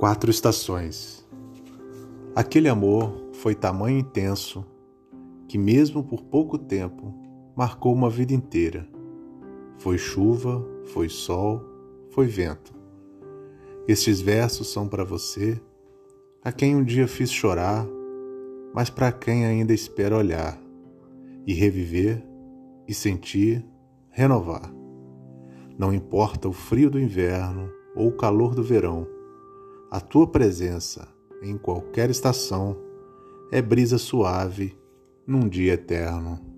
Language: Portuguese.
Quatro estações. Aquele amor foi tamanho intenso que, mesmo por pouco tempo, marcou uma vida inteira. Foi chuva, foi sol, foi vento. Estes versos são para você, a quem um dia fiz chorar, mas para quem ainda espera olhar e reviver e sentir, renovar. Não importa o frio do inverno ou o calor do verão, a tua presença em qualquer estação é brisa suave num dia eterno.